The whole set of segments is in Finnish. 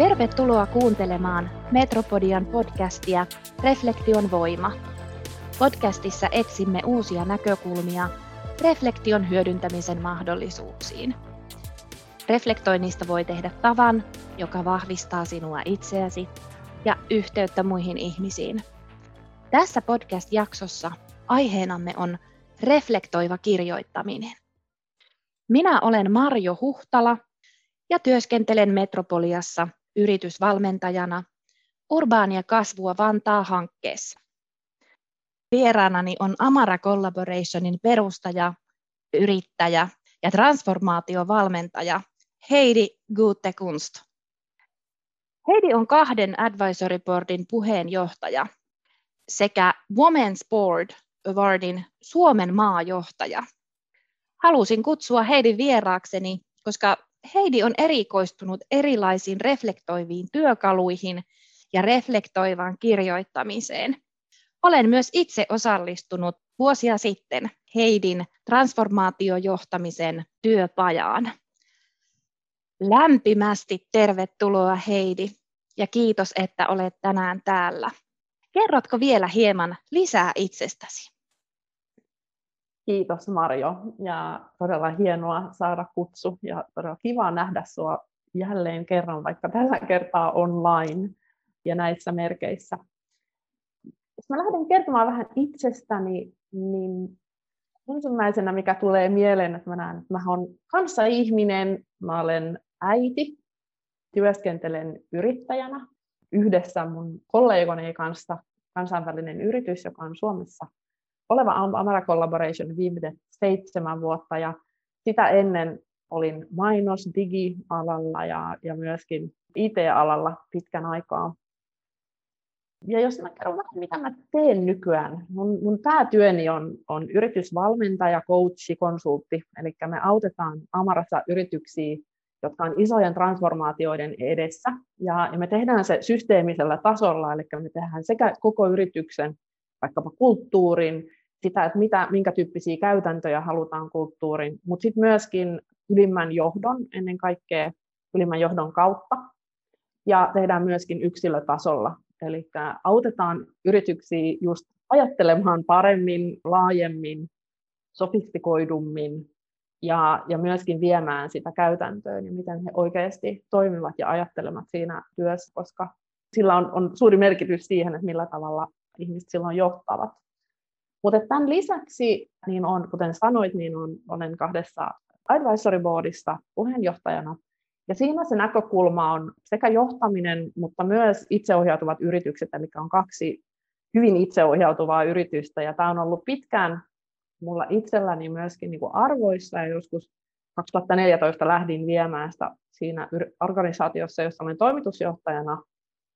Tervetuloa kuuntelemaan Metropodian podcastia Reflektion voima. Podcastissa etsimme uusia näkökulmia reflektion hyödyntämisen mahdollisuuksiin. Reflektoinnista voi tehdä tavan, joka vahvistaa sinua itseäsi ja yhteyttä muihin ihmisiin. Tässä podcast-jaksossa aiheenamme on reflektoiva kirjoittaminen. Minä olen Marjo Huhtala ja työskentelen Metropoliassa yritysvalmentajana Urbaania kasvua Vantaa hankkeessa. Vieraanani on Amara Collaborationin perustaja, yrittäjä ja transformaatiovalmentaja Heidi Guttekunst. Heidi on kahden advisory boardin puheenjohtaja sekä Women's Board Awardin Suomen maajohtaja. Halusin kutsua Heidi vieraakseni, koska Heidi on erikoistunut erilaisiin reflektoiviin työkaluihin ja reflektoivaan kirjoittamiseen. Olen myös itse osallistunut vuosia sitten Heidin transformaatiojohtamisen työpajaan. Lämpimästi tervetuloa Heidi ja kiitos, että olet tänään täällä. Kerrotko vielä hieman lisää itsestäsi? Kiitos Marjo ja todella hienoa saada kutsu ja todella kiva nähdä sinua jälleen kerran, vaikka tällä kertaa online ja näissä merkeissä. Jos mä lähden kertomaan vähän itsestäni, niin ensimmäisenä mikä tulee mieleen, että mä näen, että mä olen ihminen, mä olen äiti, työskentelen yrittäjänä yhdessä mun kollegoni kanssa kansainvälinen yritys, joka on Suomessa oleva Amara Collaboration viimeiset seitsemän vuotta ja sitä ennen olin mainos digialalla ja, ja myöskin IT-alalla pitkän aikaa. Ja jos mä kerron vähän, mitä mä teen nykyään. Mun, mun päätyöni on, on yritysvalmentaja, coachi, konsultti. Eli me autetaan Amarassa yrityksiä, jotka on isojen transformaatioiden edessä. Ja, ja me tehdään se systeemisellä tasolla, eli me tehdään sekä koko yrityksen, vaikkapa kulttuurin, sitä, että mitä, minkä tyyppisiä käytäntöjä halutaan kulttuuriin, mutta sitten myöskin ylimmän johdon, ennen kaikkea ylimmän johdon kautta, ja tehdään myöskin yksilötasolla. Eli autetaan yrityksiä just ajattelemaan paremmin, laajemmin, sofistikoidummin ja, ja myöskin viemään sitä käytäntöön ja miten he oikeasti toimivat ja ajattelevat siinä työssä, koska sillä on, on suuri merkitys siihen, että millä tavalla ihmiset silloin johtavat. Mutta tämän lisäksi, niin on, kuten sanoit, niin on, olen kahdessa advisory boardissa puheenjohtajana. Ja siinä se näkökulma on sekä johtaminen, mutta myös itseohjautuvat yritykset, eli on kaksi hyvin itseohjautuvaa yritystä. Ja tämä on ollut pitkään mulla itselläni myöskin niin kuin arvoissa, ja joskus 2014 lähdin viemään sitä siinä organisaatiossa, jossa olen toimitusjohtajana,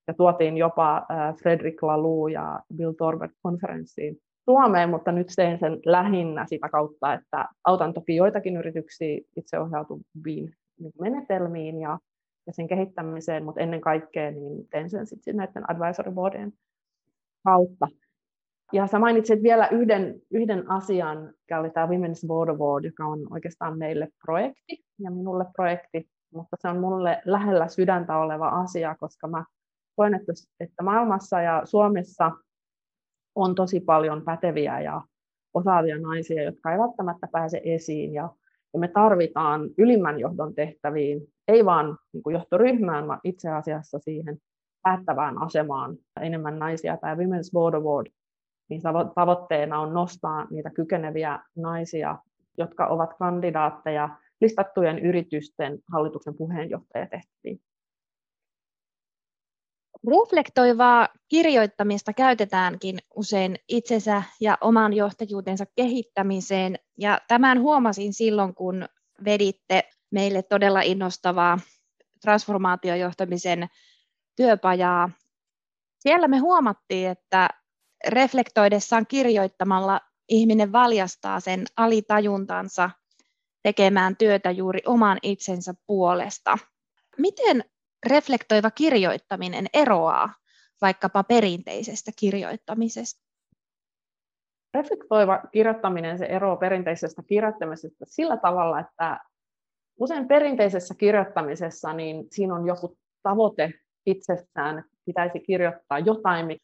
ja tuotiin jopa Frederick Laloux ja Bill Torbert konferenssiin Suomeen, mutta nyt teen sen lähinnä sitä kautta, että autan toki joitakin yrityksiä itseohjautuviin niin menetelmiin ja, ja sen kehittämiseen, mutta ennen kaikkea niin teen sen sitten näiden advisory boardien kautta. Ja sä mainitsit vielä yhden, yhden asian, mikä oli tämä Women's Board Award, joka on oikeastaan meille projekti ja minulle projekti, mutta se on mulle lähellä sydäntä oleva asia, koska mä koen, että, että maailmassa ja Suomessa on tosi paljon päteviä ja osaavia naisia, jotka ei välttämättä pääse esiin. Ja, ja me tarvitaan ylimmän johdon tehtäviin, ei vaan niin kuin johtoryhmään, vaan itse asiassa siihen päättävään asemaan enemmän naisia. Tämä Women's Board Award, niin tavoitteena on nostaa niitä kykeneviä naisia, jotka ovat kandidaatteja listattujen yritysten hallituksen puheenjohtajatehtäviin. Reflektoivaa kirjoittamista käytetäänkin usein itsensä ja oman johtajuutensa kehittämiseen, ja tämän huomasin silloin, kun veditte meille todella innostavaa transformaatiojohtamisen työpajaa. Siellä me huomattiin, että reflektoidessaan kirjoittamalla ihminen valjastaa sen alitajuntansa tekemään työtä juuri oman itsensä puolesta. Miten reflektoiva kirjoittaminen eroaa vaikkapa perinteisestä kirjoittamisesta? Reflektoiva kirjoittaminen se eroaa perinteisestä kirjoittamisesta sillä tavalla, että usein perinteisessä kirjoittamisessa niin siinä on joku tavoite itsessään, että pitäisi kirjoittaa jotain,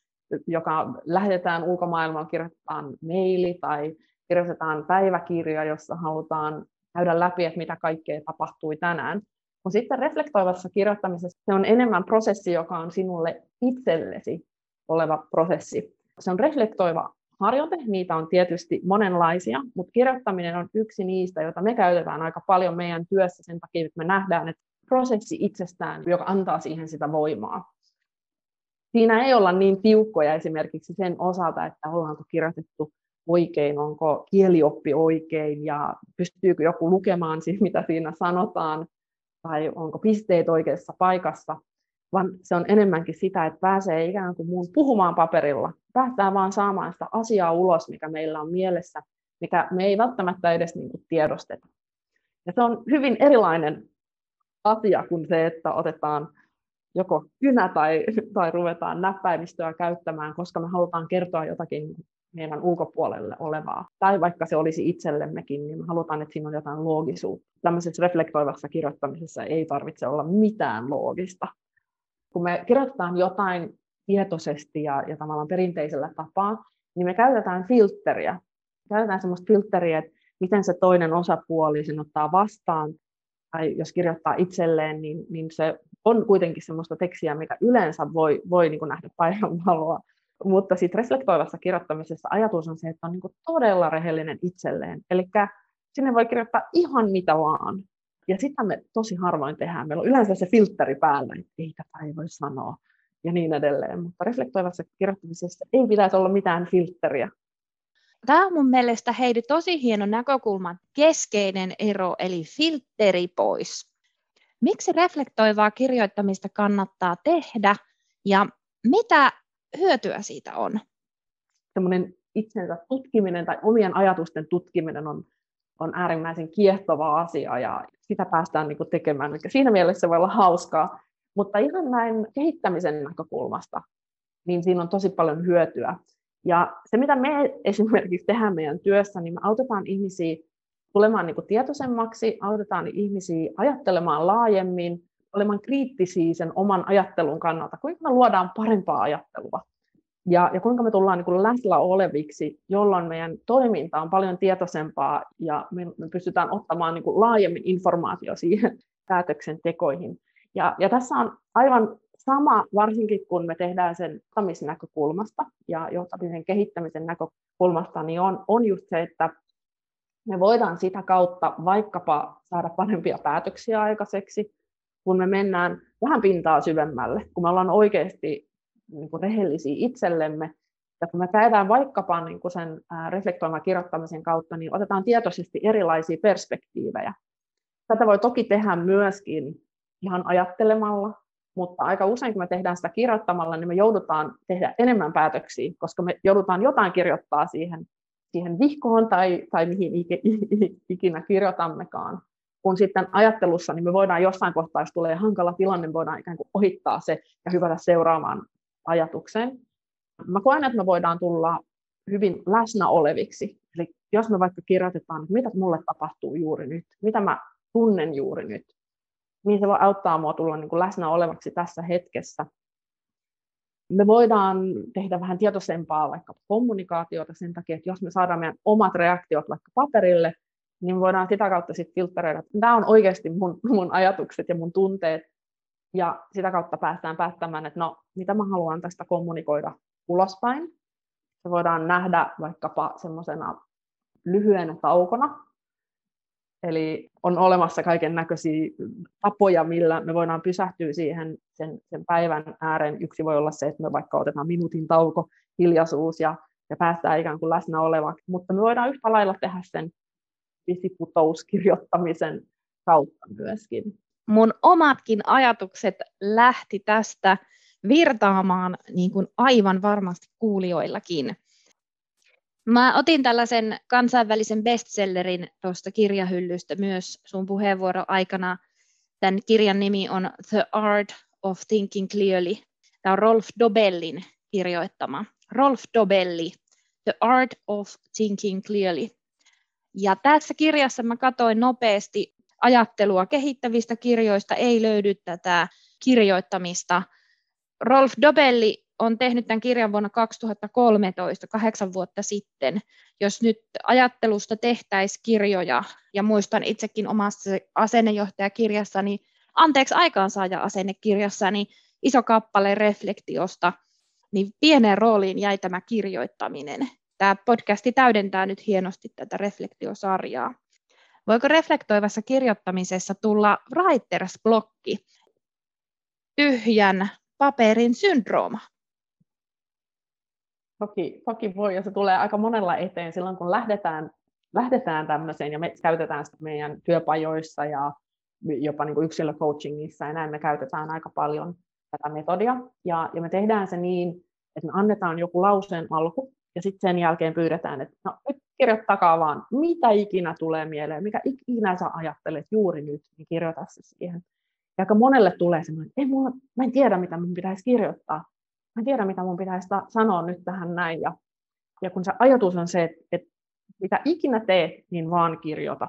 joka lähetetään ulkomaailmaan, kirjoitetaan maili tai kirjoitetaan päiväkirja, jossa halutaan käydä läpi, että mitä kaikkea tapahtui tänään. Mutta sitten reflektoivassa kirjoittamisessa se on enemmän prosessi, joka on sinulle itsellesi oleva prosessi. Se on reflektoiva harjoite, niitä on tietysti monenlaisia, mutta kirjoittaminen on yksi niistä, joita me käytetään aika paljon meidän työssä sen takia, että me nähdään, että prosessi itsestään, joka antaa siihen sitä voimaa. Siinä ei olla niin tiukkoja esimerkiksi sen osalta, että ollaanko kirjoitettu oikein, onko kielioppi oikein ja pystyykö joku lukemaan siis, mitä siinä sanotaan, tai onko pisteet oikeassa paikassa, vaan se on enemmänkin sitä, että pääsee ikään kuin muun puhumaan paperilla. Päästään vaan saamaan sitä asiaa ulos, mikä meillä on mielessä, mikä me ei välttämättä edes niin kuin tiedosteta. Ja se on hyvin erilainen asia kuin se, että otetaan joko kynä tai, tai ruvetaan näppäimistöä käyttämään, koska me halutaan kertoa jotakin meidän ulkopuolelle olevaa. Tai vaikka se olisi itsellemmekin, niin me halutaan, että siinä on jotain loogisuutta. Tämmöisessä reflektoivassa kirjoittamisessa ei tarvitse olla mitään loogista. Kun me kirjoitetaan jotain tietoisesti ja, ja tavallaan perinteisellä tapaa, niin me käytetään filtteriä. Käytetään semmoista filtteriä, että miten se toinen osapuoli sen ottaa vastaan, tai jos kirjoittaa itselleen, niin, niin se on kuitenkin semmoista tekstiä, mikä yleensä voi, voi niin nähdä päivänvaloa. Mutta sitten reflektoivassa kirjoittamisessa ajatus on se, että on niin kuin todella rehellinen itselleen. Eli sinne voi kirjoittaa ihan mitä vaan. Ja sitä me tosi harvoin tehdään. Meillä on yleensä se filtteri päällä, että ei tätä ei voi sanoa ja niin edelleen. Mutta reflektoivassa kirjoittamisessa ei pitäisi olla mitään filtteriä. Tämä on mun mielestä Heidi tosi hieno näkökulma, keskeinen ero, eli filteri pois. Miksi reflektoivaa kirjoittamista kannattaa tehdä ja mitä hyötyä siitä on? Semmoinen itsensä tutkiminen tai omien ajatusten tutkiminen on, on äärimmäisen kiehtova asia ja sitä päästään niin kuin tekemään, mikä siinä mielessä voi olla hauskaa. Mutta ihan näin kehittämisen näkökulmasta, niin siinä on tosi paljon hyötyä. Ja se, mitä me esimerkiksi tehdään meidän työssä, niin me autetaan ihmisiä tulemaan niin kuin tietoisemmaksi, autetaan ihmisiä ajattelemaan laajemmin, olemaan kriittisiä sen oman ajattelun kannalta, kuinka me luodaan parempaa ajattelua ja, ja kuinka me tullaan niin kuin läsnä oleviksi, jolloin meidän toiminta on paljon tietoisempaa ja me, me pystytään ottamaan niin kuin laajemmin informaatio siihen päätöksentekoihin. Ja, ja tässä on aivan sama, varsinkin kun me tehdään sen johtamisnäkökulmasta ja johtamisen kehittämisen näkökulmasta, niin on, on just se, että me voidaan sitä kautta vaikkapa saada parempia päätöksiä aikaiseksi, kun me mennään vähän pintaa syvemmälle, kun me ollaan oikeasti niin kuin rehellisiä itsellemme, ja kun me käydään vaikkapa niin kuin sen reflektoiman kirjoittamisen kautta, niin otetaan tietoisesti erilaisia perspektiivejä. Tätä voi toki tehdä myöskin ihan ajattelemalla, mutta aika usein kun me tehdään sitä kirjoittamalla, niin me joudutaan tehdä enemmän päätöksiä, koska me joudutaan jotain kirjoittaa siihen, siihen vihkoon tai, tai mihin ikinä kirjoitammekaan. Kun sitten ajattelussa, niin me voidaan jossain kohtaa, jos tulee hankala tilanne, voidaan ikään kuin ohittaa se ja hyvätä seuraamaan ajatukseen. Mä koen, että me voidaan tulla hyvin läsnä oleviksi. Eli jos me vaikka kirjoitetaan, että mitä mulle tapahtuu juuri nyt, mitä mä tunnen juuri nyt, niin se voi auttaa mua tulla niin kuin läsnä olevaksi tässä hetkessä. Me voidaan tehdä vähän tietoisempaa vaikka kommunikaatiota sen takia, että jos me saadaan meidän omat reaktiot vaikka paperille, niin voidaan sitä kautta sitten filtreida, että nämä on oikeasti mun, mun ajatukset ja mun tunteet, ja sitä kautta päästään päättämään, että no, mitä mä haluan tästä kommunikoida ulospäin. Se voidaan nähdä vaikkapa semmoisena lyhyenä taukona. Eli on olemassa kaiken näköisiä tapoja, millä me voidaan pysähtyä siihen sen, sen päivän ääreen. Yksi voi olla se, että me vaikka otetaan minuutin tauko, hiljaisuus ja, ja päästään ikään kuin läsnä olevaksi. Mutta me voidaan yhtä lailla tehdä sen visiputouskirjoittamisen kautta myöskin mun omatkin ajatukset lähti tästä virtaamaan niin kuin aivan varmasti kuulijoillakin. Mä otin tällaisen kansainvälisen bestsellerin tuosta kirjahyllystä myös sun puheenvuoro aikana. Tämän kirjan nimi on The Art of Thinking Clearly. Tämä on Rolf Dobellin kirjoittama. Rolf Dobelli, The Art of Thinking Clearly. Ja tässä kirjassa mä katsoin nopeasti ajattelua kehittävistä kirjoista ei löydy tätä kirjoittamista. Rolf Dobelli on tehnyt tämän kirjan vuonna 2013, kahdeksan vuotta sitten. Jos nyt ajattelusta tehtäisiin kirjoja, ja muistan itsekin omassa asennejohtajakirjassani, anteeksi aikaansaaja asennekirjassani, iso kappale reflektiosta, niin pieneen rooliin jäi tämä kirjoittaminen. Tämä podcasti täydentää nyt hienosti tätä reflektiosarjaa. Voiko reflektoivassa kirjoittamisessa tulla writers-blokki, tyhjän paperin syndrooma? Toki, toki voi, ja se tulee aika monella eteen silloin, kun lähdetään, lähdetään tämmöiseen, ja me käytetään sitä meidän työpajoissa ja jopa niin kuin yksilöcoachingissa, ja näin me käytetään aika paljon tätä metodia, ja, ja me tehdään se niin, että me annetaan joku lauseen alku, ja sitten sen jälkeen pyydetään, että no nyt kirjoittakaa vaan, mitä ikinä tulee mieleen, mikä ikinä sä ajattelet juuri nyt, niin kirjoita se siihen. Ja aika monelle tulee semmoinen, että ei mulla, mä en tiedä, mitä mun pitäisi kirjoittaa. Mä en tiedä, mitä mun pitäisi sanoa nyt tähän näin. Ja, ja kun se ajatus on se, että, että mitä ikinä teet, niin vaan kirjoita.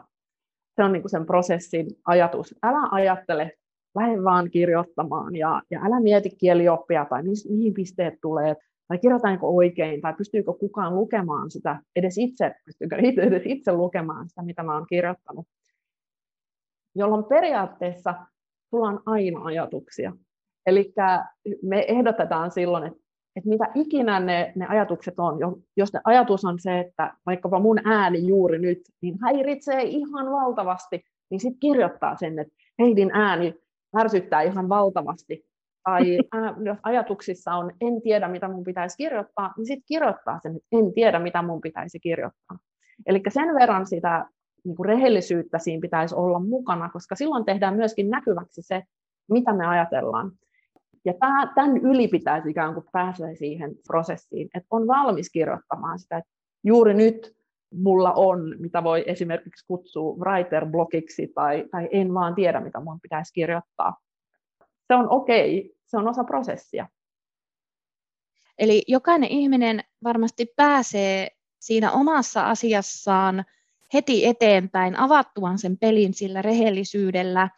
Se on niin kuin sen prosessin ajatus. Älä ajattele, lähde vaan kirjoittamaan ja, ja älä mieti kielioppia tai mihin pisteet tulee tai kirjoitaanko oikein, tai pystyykö kukaan lukemaan sitä, edes itse, pystyykö itse, edes itse lukemaan sitä, mitä mä oon kirjoittanut. Jolloin periaatteessa sulla on aina ajatuksia. Eli me ehdotetaan silloin, että, että mitä ikinä ne, ne ajatukset on, jos ne ajatus on se, että vaikkapa mun ääni juuri nyt, niin häiritsee ihan valtavasti, niin sitten kirjoittaa sen, että Heidin ääni ärsyttää ihan valtavasti, tai jos ajatuksissa on, en tiedä mitä mun pitäisi kirjoittaa, niin sitten kirjoittaa sen, että en tiedä mitä mun pitäisi kirjoittaa. Eli sen verran sitä niin kuin rehellisyyttä siinä pitäisi olla mukana, koska silloin tehdään myöskin näkyväksi se, mitä me ajatellaan. Ja tämän yli pitäisi ikään kuin päästä siihen prosessiin, että on valmis kirjoittamaan sitä, että juuri nyt mulla on, mitä voi esimerkiksi kutsua writer-blogiksi, tai, tai en vaan tiedä, mitä mun pitäisi kirjoittaa se on okei, okay. se on osa prosessia. Eli jokainen ihminen varmasti pääsee siinä omassa asiassaan heti eteenpäin avattuaan sen pelin sillä rehellisyydellä.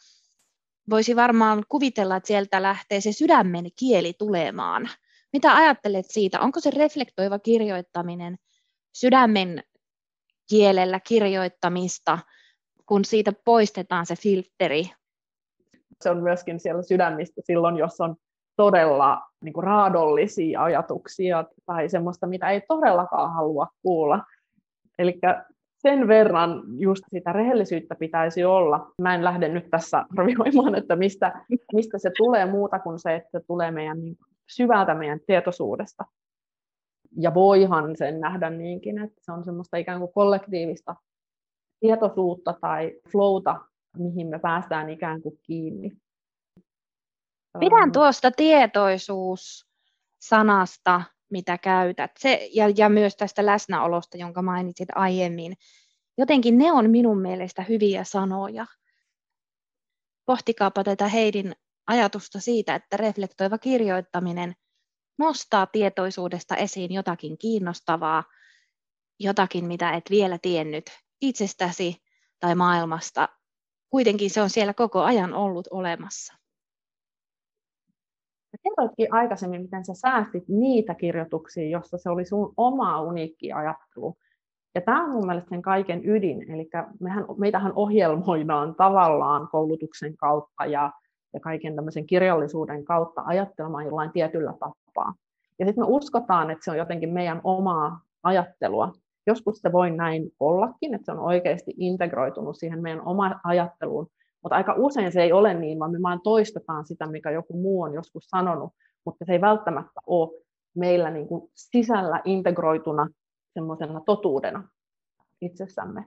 Voisi varmaan kuvitella, että sieltä lähtee se sydämen kieli tulemaan. Mitä ajattelet siitä? Onko se reflektoiva kirjoittaminen sydämen kielellä kirjoittamista, kun siitä poistetaan se filtteri se on myöskin siellä sydämistä silloin, jos on todella niin kuin raadollisia ajatuksia tai semmoista, mitä ei todellakaan halua kuulla. Eli sen verran just sitä rehellisyyttä pitäisi olla. Mä en lähde nyt tässä arvioimaan, että mistä, mistä se tulee muuta kuin se, että se tulee meidän niin syvältä meidän tietoisuudesta. Ja voihan sen nähdä niinkin, että se on semmoista ikään kuin kollektiivista tietoisuutta tai flowta, mihin me päästään ikään kuin kiinni. Pidän tuosta tietoisuus-sanasta, mitä käytät, Se, ja, ja myös tästä läsnäolosta, jonka mainitsit aiemmin. Jotenkin ne on minun mielestä hyviä sanoja. Pohtikaapa tätä Heidin ajatusta siitä, että reflektoiva kirjoittaminen nostaa tietoisuudesta esiin jotakin kiinnostavaa, jotakin, mitä et vielä tiennyt itsestäsi tai maailmasta kuitenkin se on siellä koko ajan ollut olemassa. Kerroitkin aikaisemmin, miten sä säästit niitä kirjoituksia, jossa se oli sun oma uniikki ajattelu. Ja tämä on mun mielestä sen kaiken ydin. Eli mehän, meitähän ohjelmoidaan tavallaan koulutuksen kautta ja, ja kaiken tämmöisen kirjallisuuden kautta ajattelemaan jollain tietyllä tapaa. Ja sitten me uskotaan, että se on jotenkin meidän omaa ajattelua. Joskus se voi näin ollakin, että se on oikeasti integroitunut siihen meidän omaan ajatteluun, mutta aika usein se ei ole niin, vaan me vaan toistetaan sitä, mikä joku muu on joskus sanonut, mutta se ei välttämättä ole meillä niin kuin sisällä integroituna semmoisena totuudena itsessämme.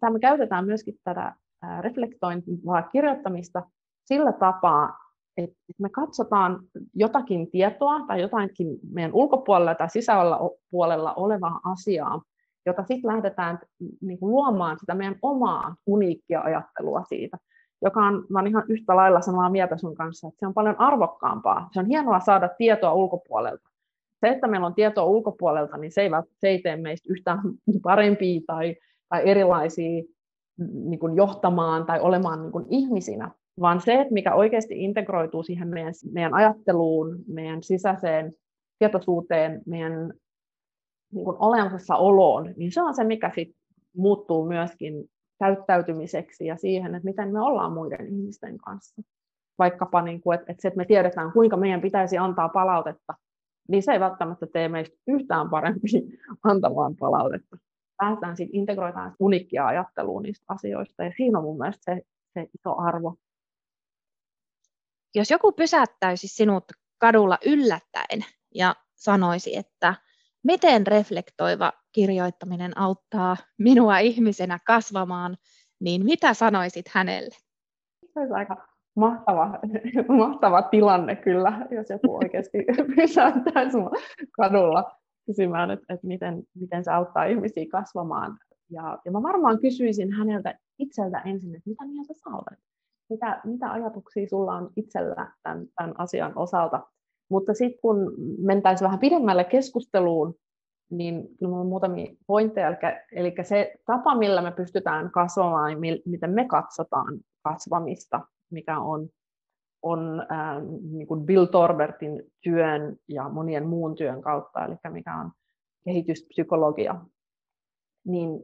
Tämä me käytetään myöskin tätä reflektointia kirjoittamista sillä tapaa, että me katsotaan jotakin tietoa tai jotakin meidän ulkopuolella tai sisäpuolella olevaa asiaa, jota sitten lähdetään niin kuin luomaan sitä meidän omaa uniikkia ajattelua siitä, joka on, mä ihan yhtä lailla samaa mieltä sun kanssa, että se on paljon arvokkaampaa. Se on hienoa saada tietoa ulkopuolelta. Se, että meillä on tietoa ulkopuolelta, niin se ei, se ei tee meistä yhtään parempia tai, tai erilaisia niin kuin johtamaan tai olemaan niin kuin ihmisinä, vaan se, että mikä oikeasti integroituu siihen meidän, meidän ajatteluun, meidän sisäiseen tietoisuuteen, meidän niin kuin olemassaoloon, niin se on se, mikä sit muuttuu myöskin käyttäytymiseksi ja siihen, että miten me ollaan muiden ihmisten kanssa. Vaikkapa, niin kuin, että, että se, että me tiedetään, kuinka meidän pitäisi antaa palautetta, niin se ei välttämättä tee meistä yhtään parempi antamaan palautetta. Päästään sitten integroitaan unikkia ajatteluun niistä asioista, ja siinä on mun mielestä se, se iso arvo. Jos joku pysäyttäisi sinut kadulla yllättäen ja sanoisi, että miten reflektoiva kirjoittaminen auttaa minua ihmisenä kasvamaan, niin mitä sanoisit hänelle? Se olisi aika mahtava, mahtava tilanne kyllä, jos joku oikeasti pysäyttäisi kadulla kysymään, että, että miten, miten se auttaa ihmisiä kasvamaan. Ja, ja mä varmaan kysyisin häneltä itseltä ensin, että mitä mieltä sä olet? Mitä, mitä ajatuksia sulla on itsellä tämän, tämän asian osalta? Mutta sitten kun mentäisiin vähän pidemmälle keskusteluun, niin minulla on muutamia pointteja. Eli, eli se tapa, millä me pystytään kasvamaan, miten me katsotaan kasvamista, mikä on, on äh, niin kuin Bill Torbertin työn ja monien muun työn kautta, eli mikä on kehityspsykologia, niin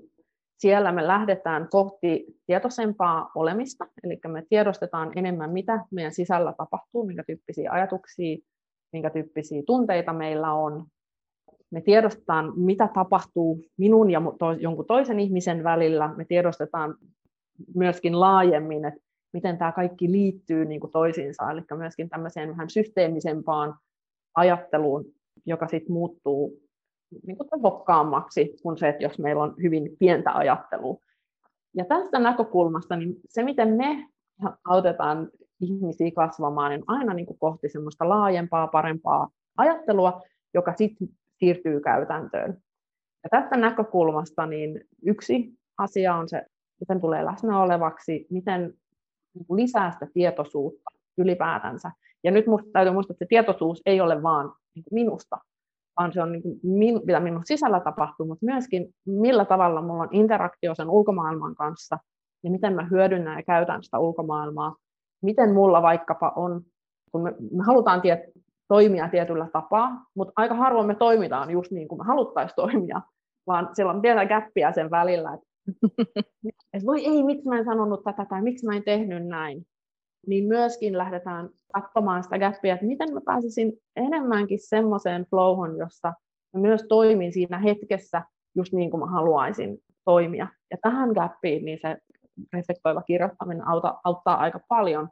siellä me lähdetään kohti tietoisempaa olemista, eli me tiedostetaan enemmän, mitä meidän sisällä tapahtuu, minkä tyyppisiä ajatuksia, minkä tyyppisiä tunteita meillä on. Me tiedostetaan, mitä tapahtuu minun ja jonkun toisen ihmisen välillä. Me tiedostetaan myöskin laajemmin, että miten tämä kaikki liittyy niin kuin toisiinsa, eli myöskin tämmöiseen vähän systeemisempaan ajatteluun, joka sitten muuttuu niin kuin tehokkaammaksi kuin se, että jos meillä on hyvin pientä ajattelua. Ja tästä näkökulmasta niin se, miten me autetaan ihmisiä kasvamaan, niin aina niin kuin kohti semmoista laajempaa, parempaa ajattelua, joka sitten siirtyy käytäntöön. Ja tästä näkökulmasta niin yksi asia on se, miten tulee läsnä olevaksi, miten niin lisää sitä tietoisuutta ylipäätänsä. Ja nyt musta täytyy muistaa, että se tietoisuus ei ole vaan niin minusta, vaan se on niin kuin, mitä minun sisällä tapahtuu, mutta myöskin millä tavalla minulla on interaktio sen ulkomaailman kanssa ja miten mä hyödynnän ja käytän sitä ulkomaailmaa. Miten mulla vaikkapa on, kun me, me halutaan tiet, toimia tietyllä tapaa, mutta aika harvoin me toimitaan just niin kuin me haluttaisiin toimia, vaan siellä on pientä gäppiä sen välillä, että että voi ei, miksi mä en sanonut tätä tai miksi mä en tehnyt näin. Niin myöskin lähdetään katsomaan sitä gappia, että miten mä pääsisin enemmänkin semmoiseen flowhon, jossa mä myös toimin siinä hetkessä just niin kuin mä haluaisin toimia. Ja tähän gappiin niin se reflektoiva kirjoittaminen auta, auttaa aika paljon,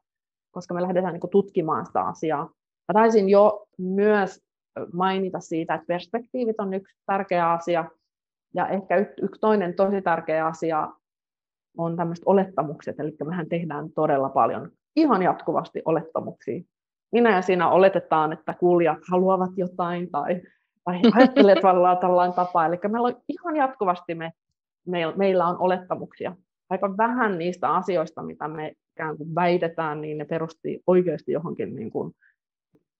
koska me lähdetään niin kuin tutkimaan sitä asiaa. Mä taisin jo myös mainita siitä, että perspektiivit on yksi tärkeä asia, ja ehkä yksi toinen tosi tärkeä asia on tämmöiset olettamukset, eli mehän tehdään todella paljon ihan jatkuvasti olettamuksia. Minä ja siinä oletetaan, että kuulijat haluavat jotain tai, tai ajattelevat tavallaan tällainen tapa. Eli meillä on ihan jatkuvasti me, me, meillä on olettamuksia. Aika vähän niistä asioista, mitä me ikään kuin väitetään, niin ne perusti oikeasti johonkin niin kuin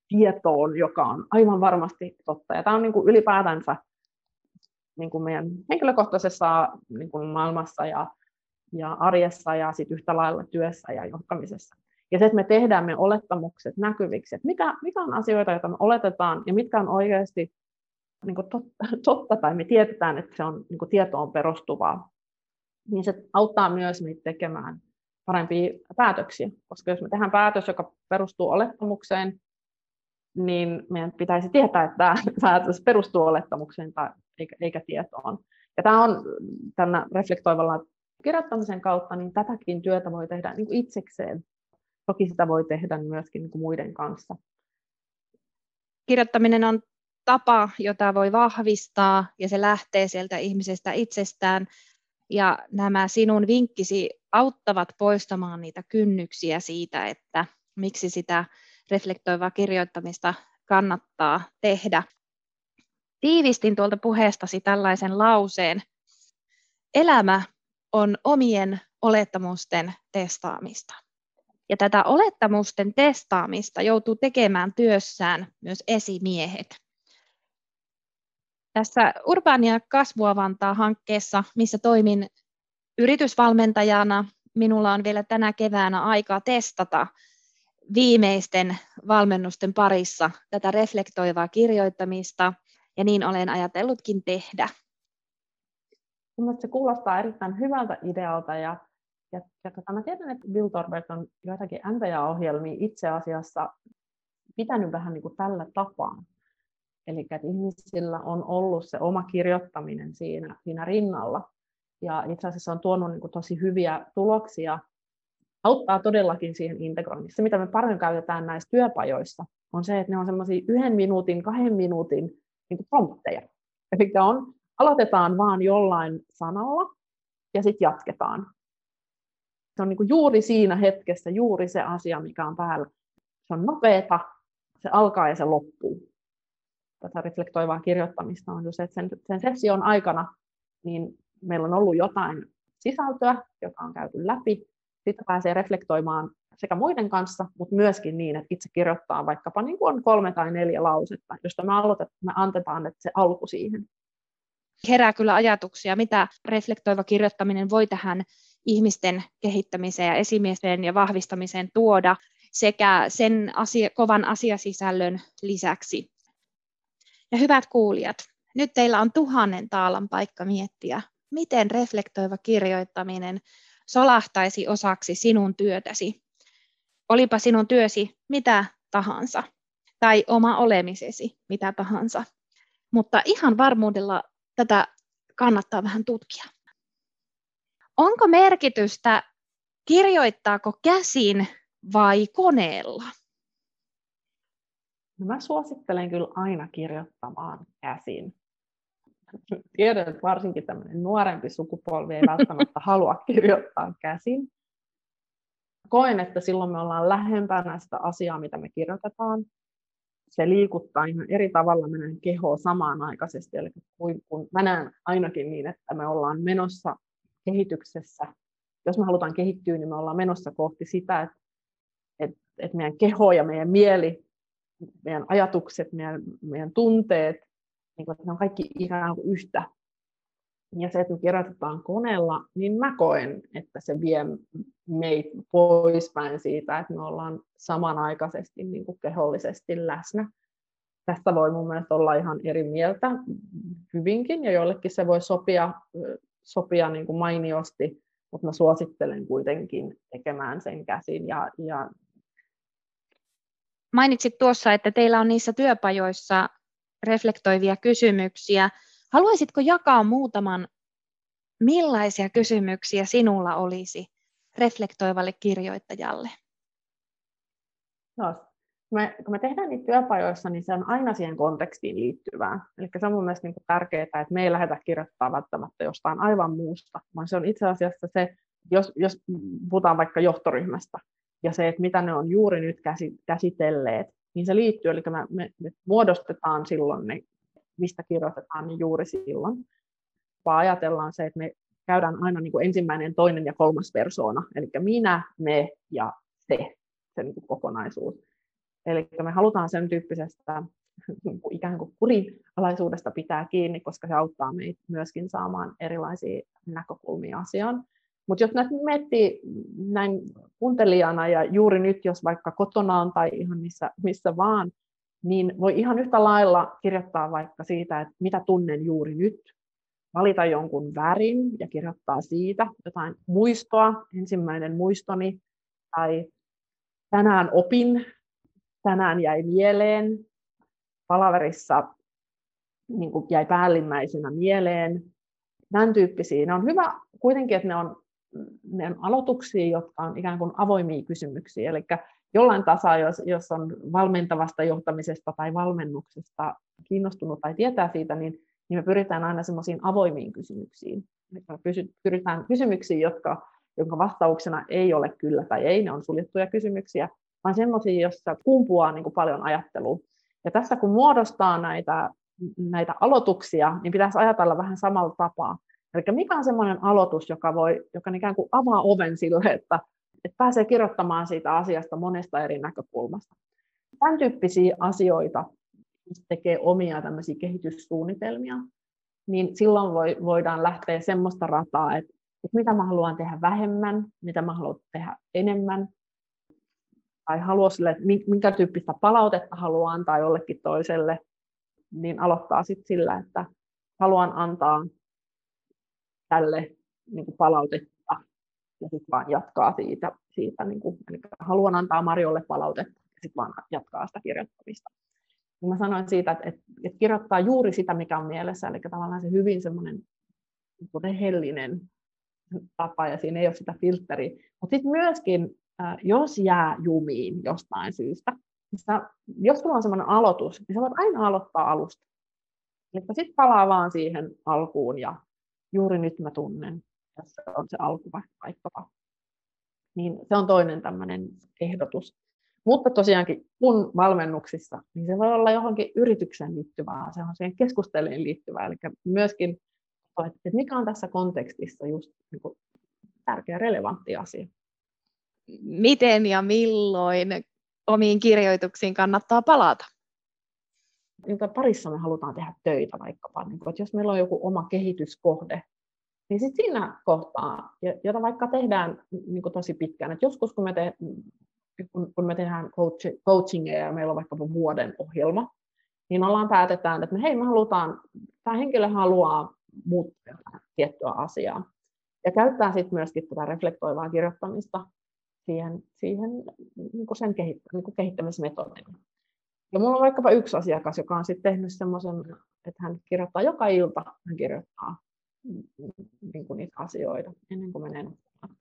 tietoon, joka on aivan varmasti totta. Ja tämä on niin kuin ylipäätänsä niin kuin meidän henkilökohtaisessa niin kuin maailmassa ja, ja arjessa ja sit yhtä lailla työssä ja johtamisessa. Ja se, että me tehdään me olettamukset näkyviksi, että mikä, mikä on asioita, joita me oletetaan ja mitkä on oikeasti niin kuin totta, totta tai me tiedetään, että se on niin kuin tietoon perustuvaa, niin se auttaa myös meitä tekemään parempia päätöksiä. Koska jos me tehdään päätös, joka perustuu olettamukseen, niin meidän pitäisi tietää, että tämä päätös perustuu olettamukseen tai eikä, eikä tietoon. Ja tämä on tänä reflektoivalla kirjoittamisen kautta, niin tätäkin työtä voi tehdä niin kuin itsekseen. Toki sitä voi tehdä myöskin niin kuin muiden kanssa. Kirjoittaminen on tapa, jota voi vahvistaa, ja se lähtee sieltä ihmisestä itsestään. Ja nämä sinun vinkkisi auttavat poistamaan niitä kynnyksiä siitä, että miksi sitä reflektoivaa kirjoittamista kannattaa tehdä. Tiivistin tuolta puheestasi tällaisen lauseen. Elämä on omien olettamusten testaamista. Ja tätä olettamusten testaamista joutuu tekemään työssään myös esimiehet. Tässä Urbaania kasvuavantaa hankkeessa, missä toimin yritysvalmentajana minulla on vielä tänä keväänä aikaa testata viimeisten valmennusten parissa tätä reflektoivaa kirjoittamista, ja niin olen ajatellutkin tehdä. Mielestäni se kuulostaa erittäin hyvältä idealta, ja, ja, ja tota, mä tiedän, että Bill Torbert on joitakin NPA-ohjelmia itse asiassa pitänyt vähän niin kuin tällä tapaa. Eli että ihmisillä on ollut se oma kirjoittaminen siinä, siinä rinnalla. Ja itse asiassa on tuonut niin kuin tosi hyviä tuloksia auttaa todellakin siihen integroinnissa. Se, mitä me paljon käytetään näissä työpajoissa, on se, että ne on semmoisia yhden minuutin, kahden minuutin niin prompteja. Eli on, aloitetaan vaan jollain sanalla ja sitten jatketaan. Se on niin kuin juuri siinä hetkessä juuri se asia, mikä on päällä. Se on nopeeta, se alkaa ja se loppuu. Tätä reflektoivaa kirjoittamista on just, että sen, sen session aikana niin meillä on ollut jotain sisältöä, joka on käyty läpi, sitten pääsee reflektoimaan sekä muiden kanssa, mutta myöskin niin, että itse kirjoittaa vaikkapa niin kuin on kolme tai neljä lausetta, josta me, aloitet, me antetaan että se alku siihen. Herää kyllä ajatuksia, mitä reflektoiva kirjoittaminen voi tähän ihmisten kehittämiseen ja esimiesten ja vahvistamiseen tuoda sekä sen asia, kovan asiasisällön lisäksi. Ja hyvät kuulijat, nyt teillä on tuhannen taalan paikka miettiä, miten reflektoiva kirjoittaminen solahtaisi osaksi sinun työtäsi. Olipa sinun työsi mitä tahansa, tai oma olemisesi mitä tahansa. Mutta ihan varmuudella tätä kannattaa vähän tutkia. Onko merkitystä kirjoittaako käsin vai koneella? No mä suosittelen kyllä aina kirjoittamaan käsin tiedän, että varsinkin tämmöinen nuorempi sukupolvi ei välttämättä halua kirjoittaa käsin. Koen, että silloin me ollaan lähempänä sitä asiaa, mitä me kirjoitetaan. Se liikuttaa ihan eri tavalla meidän kehoa samanaikaisesti. Eli kun, kun mä näen ainakin niin, että me ollaan menossa kehityksessä. Jos me halutaan kehittyä, niin me ollaan menossa kohti sitä, että, että, että meidän keho ja meidän mieli, meidän ajatukset, meidän, meidän tunteet niin kuin, että ne on kaikki ikään kuin yhtä. Ja se, että me kirjoitetaan koneella, niin mä koen, että se vie meitä poispäin siitä, että me ollaan samanaikaisesti niin kuin kehollisesti läsnä. Tästä voi mun mielestä olla ihan eri mieltä hyvinkin, ja jollekin se voi sopia, sopia niin kuin mainiosti, mutta mä suosittelen kuitenkin tekemään sen käsin. Ja, ja Mainitsit tuossa, että teillä on niissä työpajoissa reflektoivia kysymyksiä. Haluaisitko jakaa muutaman, millaisia kysymyksiä sinulla olisi reflektoivalle kirjoittajalle? No, kun me, kun me tehdään niitä työpajoissa, niin se on aina siihen kontekstiin liittyvää. Eli se on mun mielestä niin tärkeää, että me ei lähdetä kirjoittamaan välttämättä jostain aivan muusta, vaan se on itse asiassa se, jos, jos puhutaan vaikka johtoryhmästä, ja se, että mitä ne on juuri nyt käsitelleet, niin se liittyy, eli me, me, me muodostetaan silloin ne, mistä kirjoitetaan, niin juuri silloin. Vaan ajatellaan se, että me käydään aina niin kuin ensimmäinen, toinen ja kolmas persoona, eli minä, me ja se, se niin kuin kokonaisuus. Eli me halutaan sen tyyppisestä niin ikään kuin kurinalaisuudesta pitää kiinni, koska se auttaa meitä myöskin saamaan erilaisia näkökulmia asiaan. Mutta jos näitä miettii näin kuuntelijana ja juuri nyt, jos vaikka kotona on tai ihan missä, missä vaan, niin voi ihan yhtä lailla kirjoittaa vaikka siitä, että mitä tunnen juuri nyt, valita jonkun värin ja kirjoittaa siitä jotain muistoa, ensimmäinen muistoni, tai tänään opin, tänään jäi mieleen, palaverissa niin jäi päällimmäisenä mieleen, tämän tyyppisiä. Ne on hyvä kuitenkin, että ne on ne on aloituksia, jotka on ikään kuin avoimia kysymyksiä. Eli jollain tasolla, jos, jos on valmentavasta johtamisesta tai valmennuksesta kiinnostunut tai tietää siitä, niin, niin me pyritään aina semmoisiin avoimiin kysymyksiin. Me pyritään kysymyksiin, jotka, jonka vastauksena ei ole kyllä tai ei, ne on suljettuja kysymyksiä, vaan semmoisia, joissa kumpuaa niin kuin paljon ajattelua. Ja tässä kun muodostaa näitä, näitä aloituksia, niin pitäisi ajatella vähän samalla tapaa. Eli mikä on sellainen aloitus, joka, voi, joka ikään kuin avaa oven sille, että, että pääsee kirjoittamaan siitä asiasta monesta eri näkökulmasta. Tämän tyyppisiä asioita, tekee omia tämmöisiä kehityssuunnitelmia, niin silloin voi, voidaan lähteä semmoista rataa, että, että mitä mä haluan tehdä vähemmän, mitä mä haluan tehdä enemmän, tai haluaa sille, että minkä tyyppistä palautetta haluaa antaa jollekin toiselle, niin aloittaa sitten sillä, että haluan antaa tälle niin kuin palautetta ja sitten vaan jatkaa siitä. siitä niin kuin, eli haluan antaa Marjolle palautetta ja sitten vaan jatkaa sitä kirjoittamista. Ja mä sanoin siitä, että, että, että kirjoittaa juuri sitä, mikä on mielessä, eli tavallaan se hyvin semmoinen niin rehellinen tapa ja siinä ei ole sitä filtteriä. Mutta sitten myöskin, jos jää jumiin jostain syystä, niin sä, jos sulla on semmoinen aloitus, niin sä voit aina aloittaa alusta. Sitten palaa vaan siihen alkuun ja juuri nyt mä tunnen, tässä on se alku vaikkapa. Niin se on toinen tämmöinen ehdotus. Mutta tosiaankin kun valmennuksissa, niin se voi olla johonkin yritykseen liittyvää, se on siihen keskusteluun liittyvää, eli myöskin, että mikä on tässä kontekstissa just niin kuin tärkeä, relevantti asia. Miten ja milloin omiin kirjoituksiin kannattaa palata? Jonka parissa me halutaan tehdä töitä vaikkapa, niin kuin, että jos meillä on joku oma kehityskohde, niin sitten siinä kohtaa, jota vaikka tehdään niin tosi pitkään, että joskus kun me, te, kun me tehdään coachingia ja meillä on vaikkapa vuoden ohjelma, niin ollaan päätetään, että me, hei, me halutaan, tämä henkilö haluaa muuttaa tiettyä asiaa. Ja käyttää sitten myöskin tätä reflektoivaa kirjoittamista siihen, siihen niin sen kehittä, niin kehittämismetodina. Ja mulla on vaikkapa yksi asiakas, joka on sitten tehnyt semmoisen, että hän kirjoittaa joka ilta, hän kirjoittaa niin kuin niitä asioita ennen kuin menee nukkumaan.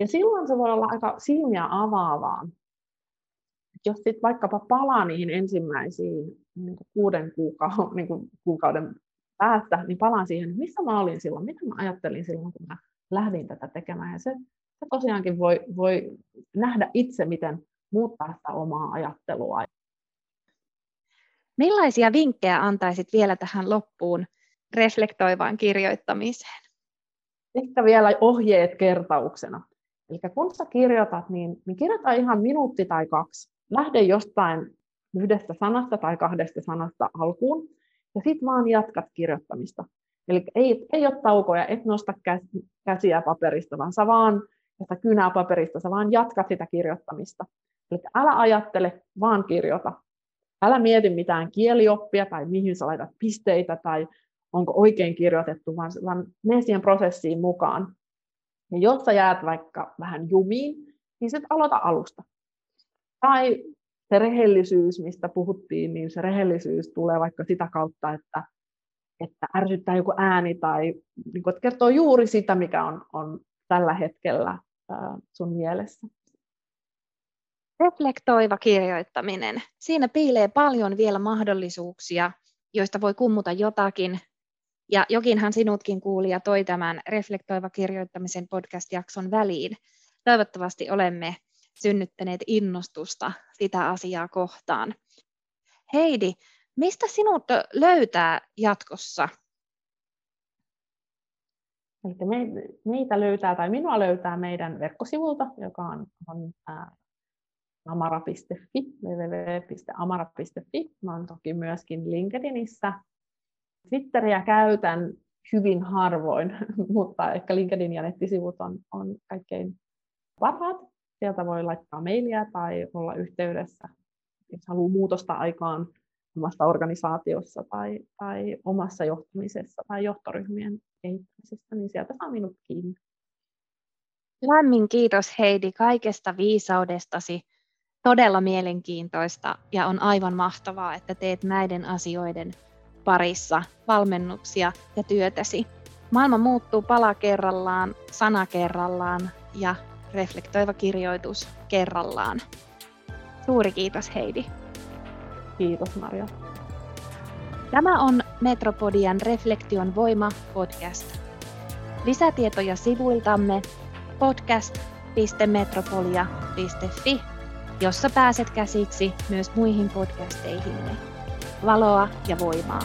Ja silloin se voi olla aika silmiä avaavaa. Jos sitten vaikkapa palaa niihin ensimmäisiin niin kuin kuuden kuukauden, niin kuin kuukauden päästä, niin palaan siihen, missä mä olin silloin, mitä mä ajattelin silloin, kun mä lähdin tätä tekemään. Ja se, se tosiaankin voi, voi nähdä itse, miten muuttaa sitä omaa ajattelua. Millaisia vinkkejä antaisit vielä tähän loppuun reflektoivaan kirjoittamiseen? Ehkä vielä ohjeet kertauksena. Eli kun sä kirjoitat, niin, niin kirjoita ihan minuutti tai kaksi. Lähde jostain yhdestä sanasta tai kahdesta sanasta alkuun, ja sitten vaan jatkat kirjoittamista. Eli ei, ei ole taukoja, et nosta käsiä paperista, vaan sä vaan sitä kynää paperista, sä vaan jatkat sitä kirjoittamista. Eli älä ajattele, vaan kirjoita. Älä mieti mitään kielioppia tai mihin sä laitat pisteitä tai onko oikein kirjoitettu, vaan, vaan mene siihen prosessiin mukaan. Ja jos sä jäät vaikka vähän jumiin, niin sitten aloita alusta. Tai se rehellisyys, mistä puhuttiin, niin se rehellisyys tulee vaikka sitä kautta, että, että ärsyttää joku ääni tai niin kuin, että kertoo juuri sitä, mikä on, on tällä hetkellä sun mielessä. Reflektoiva kirjoittaminen. Siinä piilee paljon vielä mahdollisuuksia, joista voi kummuta jotakin ja jokinhan sinutkin kuuli ja toi tämän reflektoiva kirjoittamisen podcast-jakson väliin. Toivottavasti olemme synnyttäneet innostusta sitä asiaa kohtaan. Heidi, mistä sinut löytää jatkossa? meitä löytää, tai minua löytää meidän verkkosivulta, joka on, on ää, amara.fi, www.amara.fi. Mä olen toki myöskin LinkedInissä Twitteriä käytän hyvin harvoin, mutta ehkä LinkedIn ja nettisivut on, on kaikkein parhaat. Sieltä voi laittaa mailia tai olla yhteydessä, jos haluaa muutosta aikaan omasta organisaatiossa tai, tai omassa johtamisessa tai johtoryhmien kehittämisessä, niin sieltä saa minut kiinni. Lämmin kiitos Heidi kaikesta viisaudestasi. Todella mielenkiintoista ja on aivan mahtavaa, että teet näiden asioiden parissa valmennuksia ja työtäsi. Maailma muuttuu pala kerrallaan, sana kerrallaan ja reflektoiva kirjoitus kerrallaan. Suuri kiitos Heidi. Kiitos Maria. Tämä on Metropodian Reflektion voima podcast. Lisätietoja sivuiltamme podcast.metropolia.fi, jossa pääset käsiksi myös muihin podcasteihimme valoa ja voimaa.